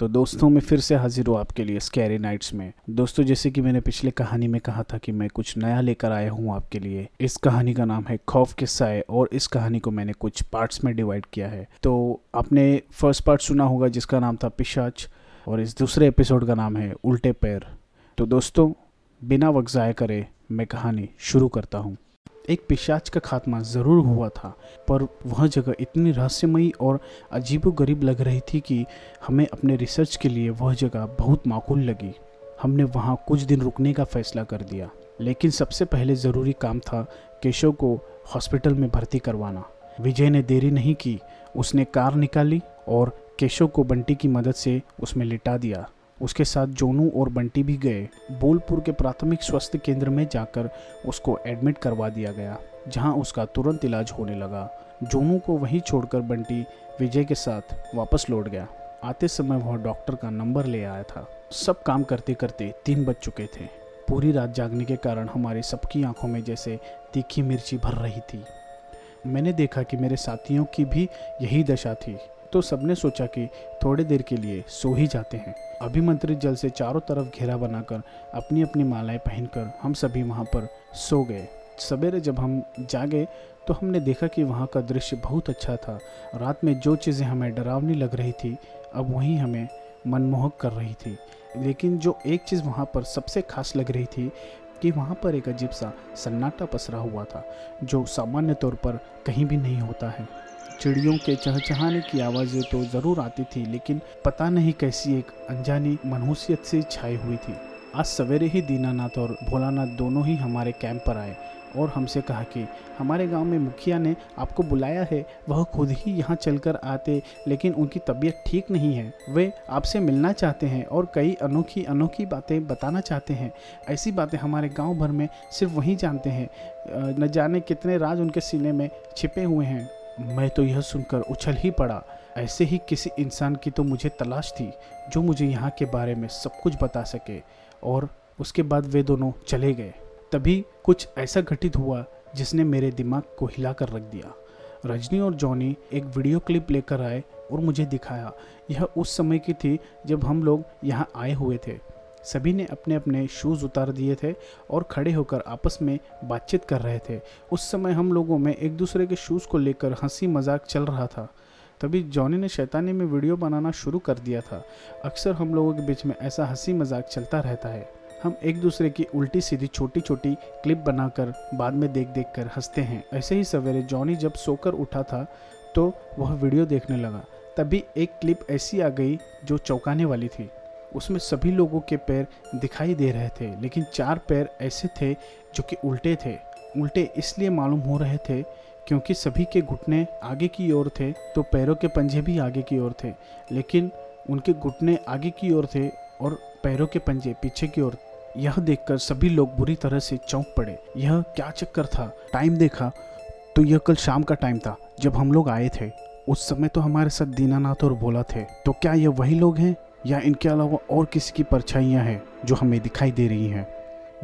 तो दोस्तों मैं फिर से हाजिर हूँ आपके लिए स्कैरी नाइट्स में। दोस्तों, जैसे कि मैंने पिछले कहानी में कहा था कि मैं कुछ नया लेकर आया हूँ आपके लिए। इस कहानी का नाम है खौफ के साय और इस कहानी को मैंने कुछ पार्ट्स में डिवाइड किया है। तो आपने फ़र्स्ट पार्ट सुना होगा जिसका नाम था पिशाच और इस दूसरे एपिसोड का नाम है उल्टे पैर। तो दोस्तों, बिना वक्त ज़ाय करे मैं कहानी शुरू करता हूँ। एक पिशाच का खात्मा ज़रूर हुआ था, पर वह जगह इतनी रहस्यमयी और अजीबोगरीब लग रही थी कि हमें अपने रिसर्च के लिए वह जगह बहुत माकूल लगी। हमने वहाँ कुछ दिन रुकने का फैसला कर दिया, लेकिन सबसे पहले ज़रूरी काम था केशव को हॉस्पिटल में भर्ती करवाना। विजय ने देरी नहीं की, उसने कार निकाली और केशव को बंटी की मदद से उसमें लिटा दिया। उसके साथ जोनू और बंटी भी गए। बोलपुर के प्राथमिक स्वास्थ्य केंद्र में जाकर उसको एडमिट करवा दिया गया, जहाँ उसका तुरंत इलाज होने लगा। जोनू को वहीं छोड़कर बंटी विजय के साथ वापस लौट गया। आते समय वह डॉक्टर का नंबर ले आया था। सब काम करते करते तीन बज चुके थे। पूरी रात जागने के कारण हमारी सबकी आँखों में जैसे तीखी मिर्ची भर रही थी। मैंने देखा कि मेरे साथियों की भी यही दशा थी। तो सबने सोचा कि थोड़ी देर के लिए सो ही जाते हैं। अभिमंत्रित जल से चारों तरफ़ घेरा बनाकर अपनी अपनी मालाएँ पहनकर हम सभी वहाँ पर सो गए। सवेरे जब हम जागे तो हमने देखा कि वहाँ का दृश्य बहुत अच्छा था। रात में जो चीज़ें हमें डरावनी लग रही थी, अब वहीं हमें मनमोहक कर रही थी। लेकिन जो एक चीज़ वहाँ पर सबसे खास लग रही थी, कि वहाँ पर एक अजीब सा सन्नाटा पसरा हुआ था, जो सामान्य तौर पर कहीं भी नहीं होता है। चिड़ियों के चहचहाने की आवाज़ें तो ज़रूर आती थी, लेकिन पता नहीं कैसी एक अनजानी मनहूसियत से छाई हुई थी। आज सवेरे ही दीनानाथ और भोलानाथ दोनों ही हमारे कैंप पर आए और हमसे कहा कि हमारे गाँव में मुखिया ने आपको बुलाया है, वह खुद ही यहाँ चलकर आते, लेकिन उनकी तबीयत ठीक नहीं है। वे आपसे मिलना चाहते हैं और कई अनोखी अनोखी बातें बताना चाहते हैं। ऐसी बातें हमारे गाँव भर में सिर्फ़ वही जानते हैं। न जाने कितने राज उनके सीने में छिपे हुए हैं। मैं तो यह सुनकर उछल ही पड़ा। ऐसे ही किसी इंसान की तो मुझे तलाश थी, जो मुझे यहाँ के बारे में सब कुछ बता सके, और उसके बाद वे दोनों चले गए। तभी कुछ ऐसा घटित हुआ, जिसने मेरे दिमाग को हिला कर रख दिया। रजनी और जॉनी एक वीडियो क्लिप लेकर आए और मुझे दिखाया। यह उस समय की थी जब हम लोग यहाँ आए हुए थे। सभी ने अपने अपने शूज़ उतार दिए थे और खड़े होकर आपस में बातचीत कर रहे थे। उस समय हम लोगों में एक दूसरे के शूज़ को लेकर हँसी मज़ाक चल रहा था। तभी जॉनी ने शैतानी में वीडियो बनाना शुरू कर दिया था। अक्सर हम लोगों के बीच में ऐसा हँसी मज़ाक चलता रहता है। हम एक दूसरे की उल्टी सीधी छोटी छोटी क्लिप बनाकर बाद में देख देख कर हँसते हैं। ऐसे ही सवेरे जॉनी जब सोकर उठा था तो वह वीडियो देखने लगा। तभी एक क्लिप ऐसी आ गई जो चौंकाने वाली थी। उसमें सभी लोगों के पैर दिखाई दे रहे थे, लेकिन चार पैर ऐसे थे जो कि उल्टे थे। उल्टे इसलिए मालूम हो रहे थे क्योंकि सभी के घुटने आगे की ओर थे तो पैरों के पंजे भी आगे की ओर थे। लेकिन उनके घुटने आगे की ओर थे और पैरों के पंजे पीछे की ओर। यह देखकर सभी लोग बुरी तरह से चौंक पड़े। यह क्या चक्कर था? टाइम देखा तो यह कल शाम का टाइम था, जब हम लोग आए थे। उस समय तो हमारे साथ दीनानाथ और भोला थे। तो क्या ये वही लोग हैं? या इनके अलावा और किसी की परछाइयाँ हैं जो हमें दिखाई दे रही हैं।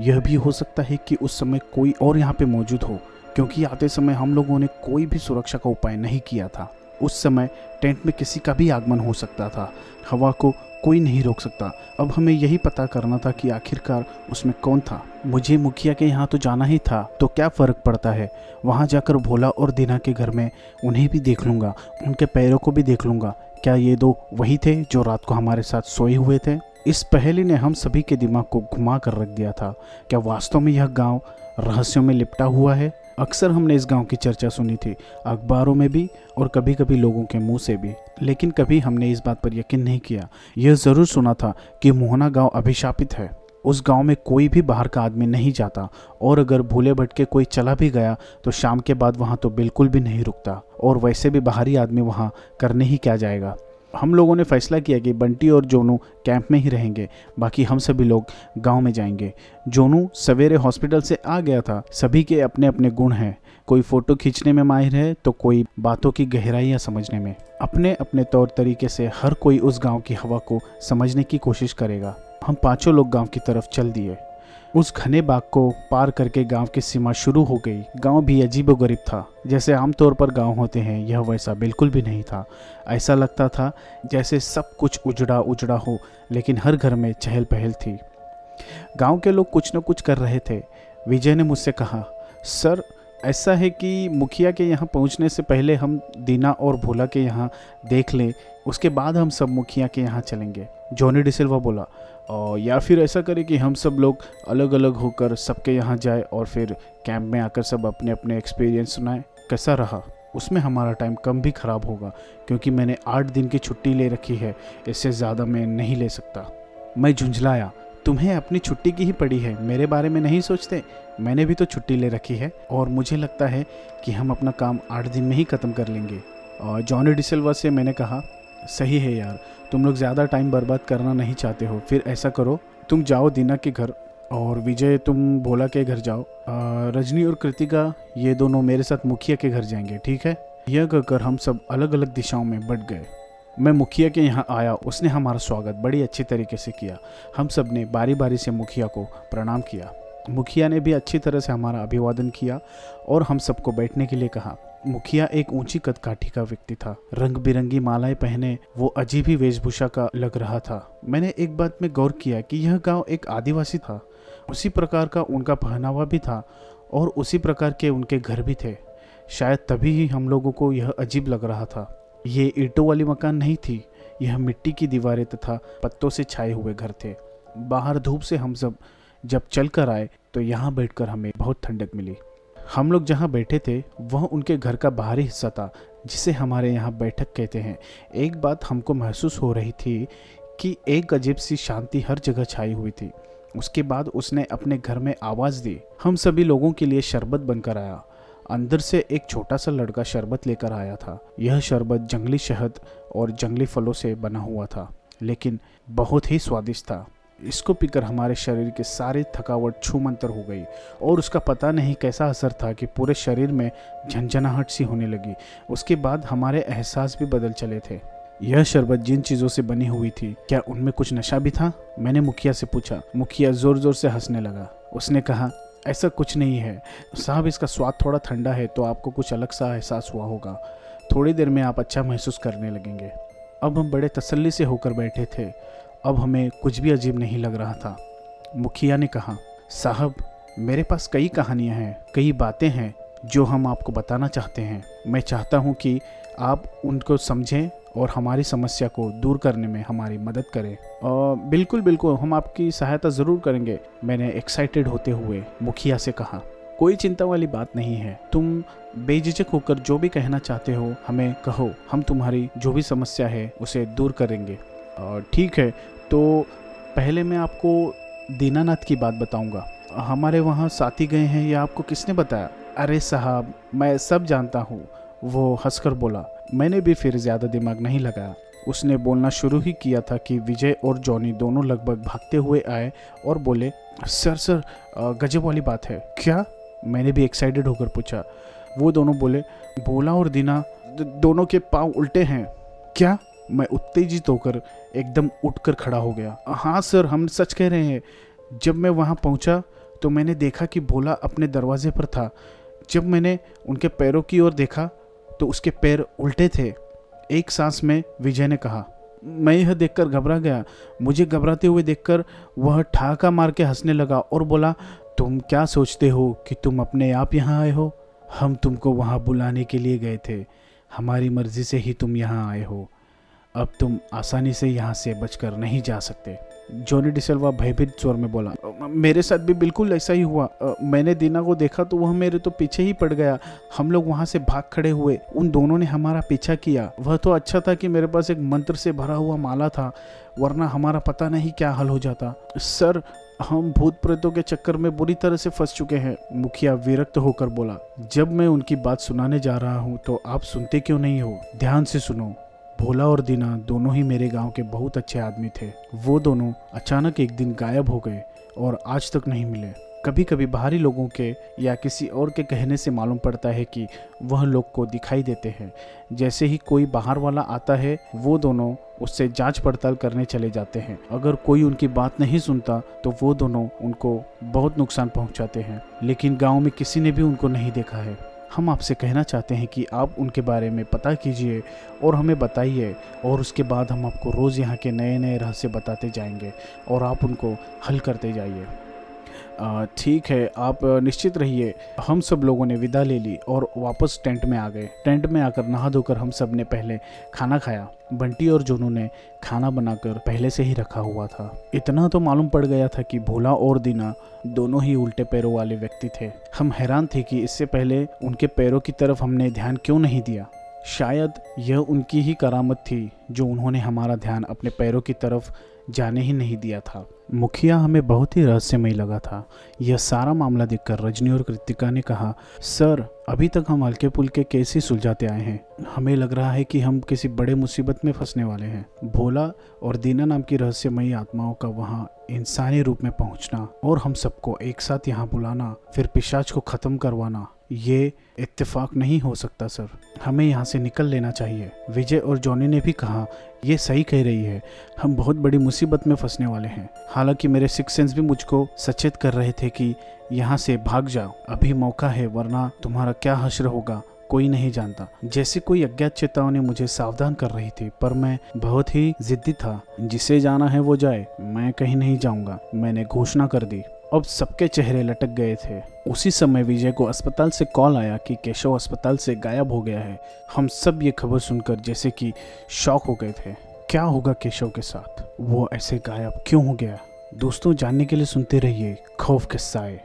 यह भी हो सकता है कि उस समय कोई और यहाँ पे मौजूद हो, क्योंकि आते समय हम लोगों ने कोई भी सुरक्षा का उपाय नहीं किया था। उस समय टेंट में किसी का भी आगमन हो सकता था। हवा को कोई नहीं रोक सकता। अब हमें यही पता करना था कि आखिरकार उसमें कौन था। मुझे मुखिया के यहाँ तो जाना ही था तो क्या फ़र्क पड़ता है? वहाँ जाकर भोला और दीना के घर में उन्हें भी देख लूँगा, उनके पैरों को भी देख लूँगा। क्या ये दो वही थे जो रात को हमारे साथ सोए हुए थे? इस पहली ने हम सभी के दिमाग को घुमा कर रख दिया था। क्या वास्तव में यह गाँव रहस्यों में लिपटा हुआ है? अक्सर हमने इस गाँव की चर्चा सुनी थी, अखबारों में भी और कभी कभी लोगों के मुँह से भी। लेकिन कभी हमने इस बात पर यकीन नहीं किया। यह ज़रूर सुना था कि मोहना गाँव अभिशापित है। उस गाँव में कोई भी बाहर का आदमी नहीं जाता और अगर भूले भटके कोई चला भी गया तो शाम के बाद वहाँ तो बिल्कुल भी नहीं रुकता और वैसे भी बाहरी आदमी वहाँ करने ही क्या जाएगा। हम लोगों ने फैसला किया कि बंटी और जोनू कैंप में ही रहेंगे, बाकी हम सभी लोग गाँव में जाएँगे। जोनू सवेरे हॉस्पिटल से आ गया था, सभी के अपने अपने गुण हैं। कोई फ़ोटो खींचने में माहिर है तो कोई बातों की गहराइयाँ समझने में। अपने अपने तौर तरीके से हर कोई उस गाँव की हवा को समझने की कोशिश करेगा। हम पाँचों लोग गाँव की तरफ़ चल दिए। उस घने बाग को पार करके गाँव की सीमा शुरू हो गई। गाँव भी अजीब गरीब था। जैसे आमतौर पर गाँव होते हैं, यह वैसा बिल्कुल भी नहीं था। ऐसा लगता था जैसे सब कुछ उजड़ा उजड़ा हो, लेकिन हर घर में चहल पहल थी। गाँव के लोग कुछ न कुछ कर रहे थे। विजय ने मुझसे कहा, सर, ऐसा है कि मुखिया के यहाँ पहुँचने से पहले हम दीना और भोला के यहाँ देख लें, उसके बाद हम सब मुखिया के यहाँ चलेंगे। जॉनी डिसिल्वा बोला और या फिर ऐसा करें कि हम सब लोग अलग अलग होकर सबके यहाँ जाए और फिर कैंप में आकर सब अपने अपने एक्सपीरियंस सुनाएँ। कैसा रहा? उसमें हमारा टाइम कम भी ख़राब होगा, क्योंकि मैंने आठ दिन की छुट्टी ले रखी है, इससे ज़्यादा मैं नहीं ले सकता। मैं झुंझलाया, तुम्हें अपनी छुट्टी की ही पड़ी है, मेरे बारे में नहीं सोचते? मैंने भी तो छुट्टी ले रखी है और मुझे लगता है कि हम अपना काम आठ दिन में ही ख़त्म कर लेंगे। और जॉनी डिसल्वा से मैंने कहा, सही है यार तुम लोग ज़्यादा टाइम बर्बाद करना नहीं चाहते हो। फिर ऐसा करो, तुम जाओ दीना के घर और विजय, तुम भोला के घर जाओ। रजनी और कृतिका, ये दोनों मेरे साथ मुखिया के घर जाएँगे, ठीक है? यह कहकर हम सब अलग अलग दिशाओं में बट गए। मैं मुखिया के यहाँ आया, उसने हमारा स्वागत बड़ी अच्छी तरीके से किया। हम सबने बारी बारी से मुखिया को प्रणाम किया। मुखिया ने भी अच्छी तरह से हमारा अभिवादन किया और हम सबको बैठने के लिए कहा। मुखिया एक ऊँची कदकाठी का व्यक्ति था। रंग बिरंगी मालाएँ पहने, वो अजीब ही वेशभूषा का लग रहा था। मैंने एक बात में गौर किया कि यह गाँव एक आदिवासी था। उसी प्रकार का उनका पहनावा भी था और उसी प्रकार के उनके घर भी थे। शायद तभी ही हम लोगों को यह अजीब लग रहा था। ये ईंटों वाली मकान नहीं थी, यह मिट्टी की दीवारें तथा पत्तों से छाए हुए घर थे। बाहर धूप से हम सब जब चल कर आए तो यहाँ बैठकर हमें बहुत ठंडक मिली। हम लोग जहाँ बैठे थे, वह उनके घर का बाहरी हिस्सा था, जिसे हमारे यहाँ बैठक कहते हैं। एक बात हमको महसूस हो रही थी कि एक अजीब सी शांति हर जगह छाई हुई थी। उसके बाद उसने अपने घर में आवाज़ दी। हम सभी लोगों के लिए शरबत बनकर आया। अंदर से एक छोटा सा लड़का शरबत लेकर आया था। यह शरबत जंगली शहद और जंगली फलों से बना हुआ था, लेकिन बहुत ही स्वादिष्ट था। इसको पीकर हमारे शरीर के सारे थकावट छूमंतर हो गई और उसका पता नहीं कैसा असर था कि पूरे शरीर में झंझनाहट सी होने लगी। उसके बाद हमारे एहसास भी बदल चले थे। यह शरबत जिन चीज़ों से बनी हुई थी, क्या उनमें कुछ नशा भी था? मैंने मुखिया से पूछा। मुखिया ज़ोर ज़ोर से हंसने लगा। उसने कहा, ऐसा कुछ नहीं है। साहब, इसका स्वाद थोड़ा ठंडा है तो आपको कुछ अलग सा एहसास हुआ होगा। थोड़ी देर में आप अच्छा महसूस करने लगेंगे। अब हम बड़े तसल्ली से होकर बैठे थे। अब हमें कुछ भी अजीब नहीं लग रहा था। मुखिया ने कहा, साहब, मेरे पास कई कहानियाँ हैं, कई बातें हैं, जो हम आपको बताना चाहते हैं। मैं चाहता हूँ कि आप उनको समझें और हमारी समस्या को दूर करने में हमारी मदद करें। और बिल्कुल बिल्कुल, हम आपकी सहायता ज़रूर करेंगे, मैंने एक्साइटेड होते हुए मुखिया से कहा। कोई चिंता वाली बात नहीं है। तुम बेझिझक होकर जो भी कहना चाहते हो, हमें कहो। हम तुम्हारी जो भी समस्या है, उसे दूर करेंगे। और ठीक है तो पहले मैं आपको दीनानाथ की बात बताऊँगा। हमारे वहाँ साथी गए हैं, या आपको किसने बताया? अरे साहब, मैं सब जानता हूँ, वो हंसकर बोला। मैंने भी फिर ज़्यादा दिमाग नहीं लगाया। उसने बोलना शुरू ही किया था कि विजय और जॉनी दोनों लगभग भागते हुए आए और बोले, सर सर गजब वाली बात है। क्या? मैंने भी एक्साइटेड होकर पूछा। वो दोनों बोले बोला और दीना दोनों के पाँव उल्टे हैं। क्या? मैं उत्तेजित होकर एकदम उठकर खड़ा हो गया। हाँ सर, हम सच कह रहे हैं। जब मैं वहाँ पहुँचा तो मैंने देखा कि भोला अपने दरवाजे पर था। जब मैंने उनके पैरों की ओर देखा तो उसके पैर उल्टे थे। एक सांस में विजय ने कहा, मैं यह देखकर घबरा गया। मुझे घबराते हुए देखकर वह ठाका मार के हंसने लगा और बोला, तुम क्या सोचते हो कि तुम अपने आप यहाँ आए हो? हम तुमको वहाँ बुलाने के लिए गए थे। हमारी मर्ज़ी से ही तुम यहाँ आए हो। अब तुम आसानी से यहाँ से बचकर नहीं जा सकते। जॉनी डिसल्वा भयभीत स्वर में बोला मेरे साथ भी बिल्कुल ऐसा ही हुआ। मैंने दीना को देखा तो वह मेरे तो पीछे ही पड़ गया। हम लोग वहाँ से भाग खड़े हुए। उन दोनों ने हमारा पीछा किया। वह तो अच्छा था कि मेरे पास एक मंत्र से भरा हुआ माला था, वरना हमारा पता नहीं क्या हल हो जाता। सर, हम भूत प्रेतों के चक्कर में बुरी तरह से फंस चुके हैं, मुखिया विरक्त होकर बोला। जब मैं उनकी बात सुनाने जा रहा हूँ तो आप सुनते क्यों नहीं हो? ध्यान से सुनो। भोला और दीना दोनों ही मेरे गाँव के बहुत अच्छे आदमी थे। वो दोनों अचानक एक दिन गायब हो गए और आज तक नहीं मिले। कभी कभी बाहरी लोगों के या किसी और के कहने से मालूम पड़ता है कि वह लोग को दिखाई देते हैं। जैसे ही कोई बाहर वाला आता है, वो दोनों उससे जाँच पड़ताल करने चले जाते हैं। अगर कोई उनकी बात नहीं सुनता तो वो दोनों उनको बहुत नुकसान पहुंचाते हैं। लेकिन गाँव में किसी ने भी उनको नहीं देखा है। हम आपसे कहना चाहते हैं कि आप उनके बारे में पता कीजिए और हमें बताइए और उसके बाद हम आपको रोज़ यहाँ के नए नए रहस्य बताते जाएँगे और आप उनको हल करते जाइए। ठीक है, आप निश्चित रहिए, हम सब लोगों ने विदा ले ली और वापस टेंट में आ गए। टेंट में आकर नहा धोकर हम सबने पहले खाना खाया। बंटी और जोनू ने खाना बनाकर पहले से ही रखा हुआ था। इतना तो मालूम पड़ गया था कि भोला और दीना दोनों ही उल्टे पैरों वाले व्यक्ति थे। हम हैरान थे कि इससे पहले उनके पैरों की तरफ़ हमने ध्यान क्यों नहीं दिया। शायद यह उनकी ही करामत थी जो उन्होंने हमारा ध्यान अपने पैरों की तरफ़ जाने ही नहीं दिया था। मुखिया हमें बहुत ही रहस्यमय लगा था। यह सारा मामला देखकर रजनी और कृतिका ने कहा, सर, अभी तक हम हल्के पुलके कैसे सुलझाते आए हैं? हमें लग रहा है कि हम किसी बड़े मुसीबत में फंसने वाले हैं। भोला और दीना नाम की रहस्यमयी आत्माओं का वहाँ इंसानी रूप में पहुँचना और हम सबको एक साथ यहाँ बुलाना, फिर पिशाच को ख़त्म करवाना ये इत्तेफाक नहीं हो सकता, सर। हमें यहाँ से निकल लेना चाहिए। विजय और जॉनी ने भी कहा, ये सही कह रही है। हम बहुत बड़ी मुसीबत में फंसने वाले हैं। हालाँकि मेरे सिक्स सेंस भी मुझको सचेत कर रहे थे कि यहाँ से भाग जाओ। अभी मौका है, वरना तुम्हारा क्या हश्र होगा, कोई नहीं जानता। जैसे कोई अज्ञात चेतावनी मुझे सावधान कर रही थी, पर मैं बहुत ही जिद्दी था। जिसे जाना है वो जाए, मैं कहीं नहीं जाऊँगा। मैंने घोषणा कर दी। अब सबके चेहरे लटक गए थे। उसी समय विजय को अस्पताल से कॉल आया कि केशव अस्पताल से गायब हो गया है। हम सब ये खबर सुनकर जैसे कि शॉक हो गए थे। क्या होगा केशव के साथ? वो ऐसे गायब क्यों हो गया? दोस्तों, जानने के लिए सुनते रहिए खौफ किस्साए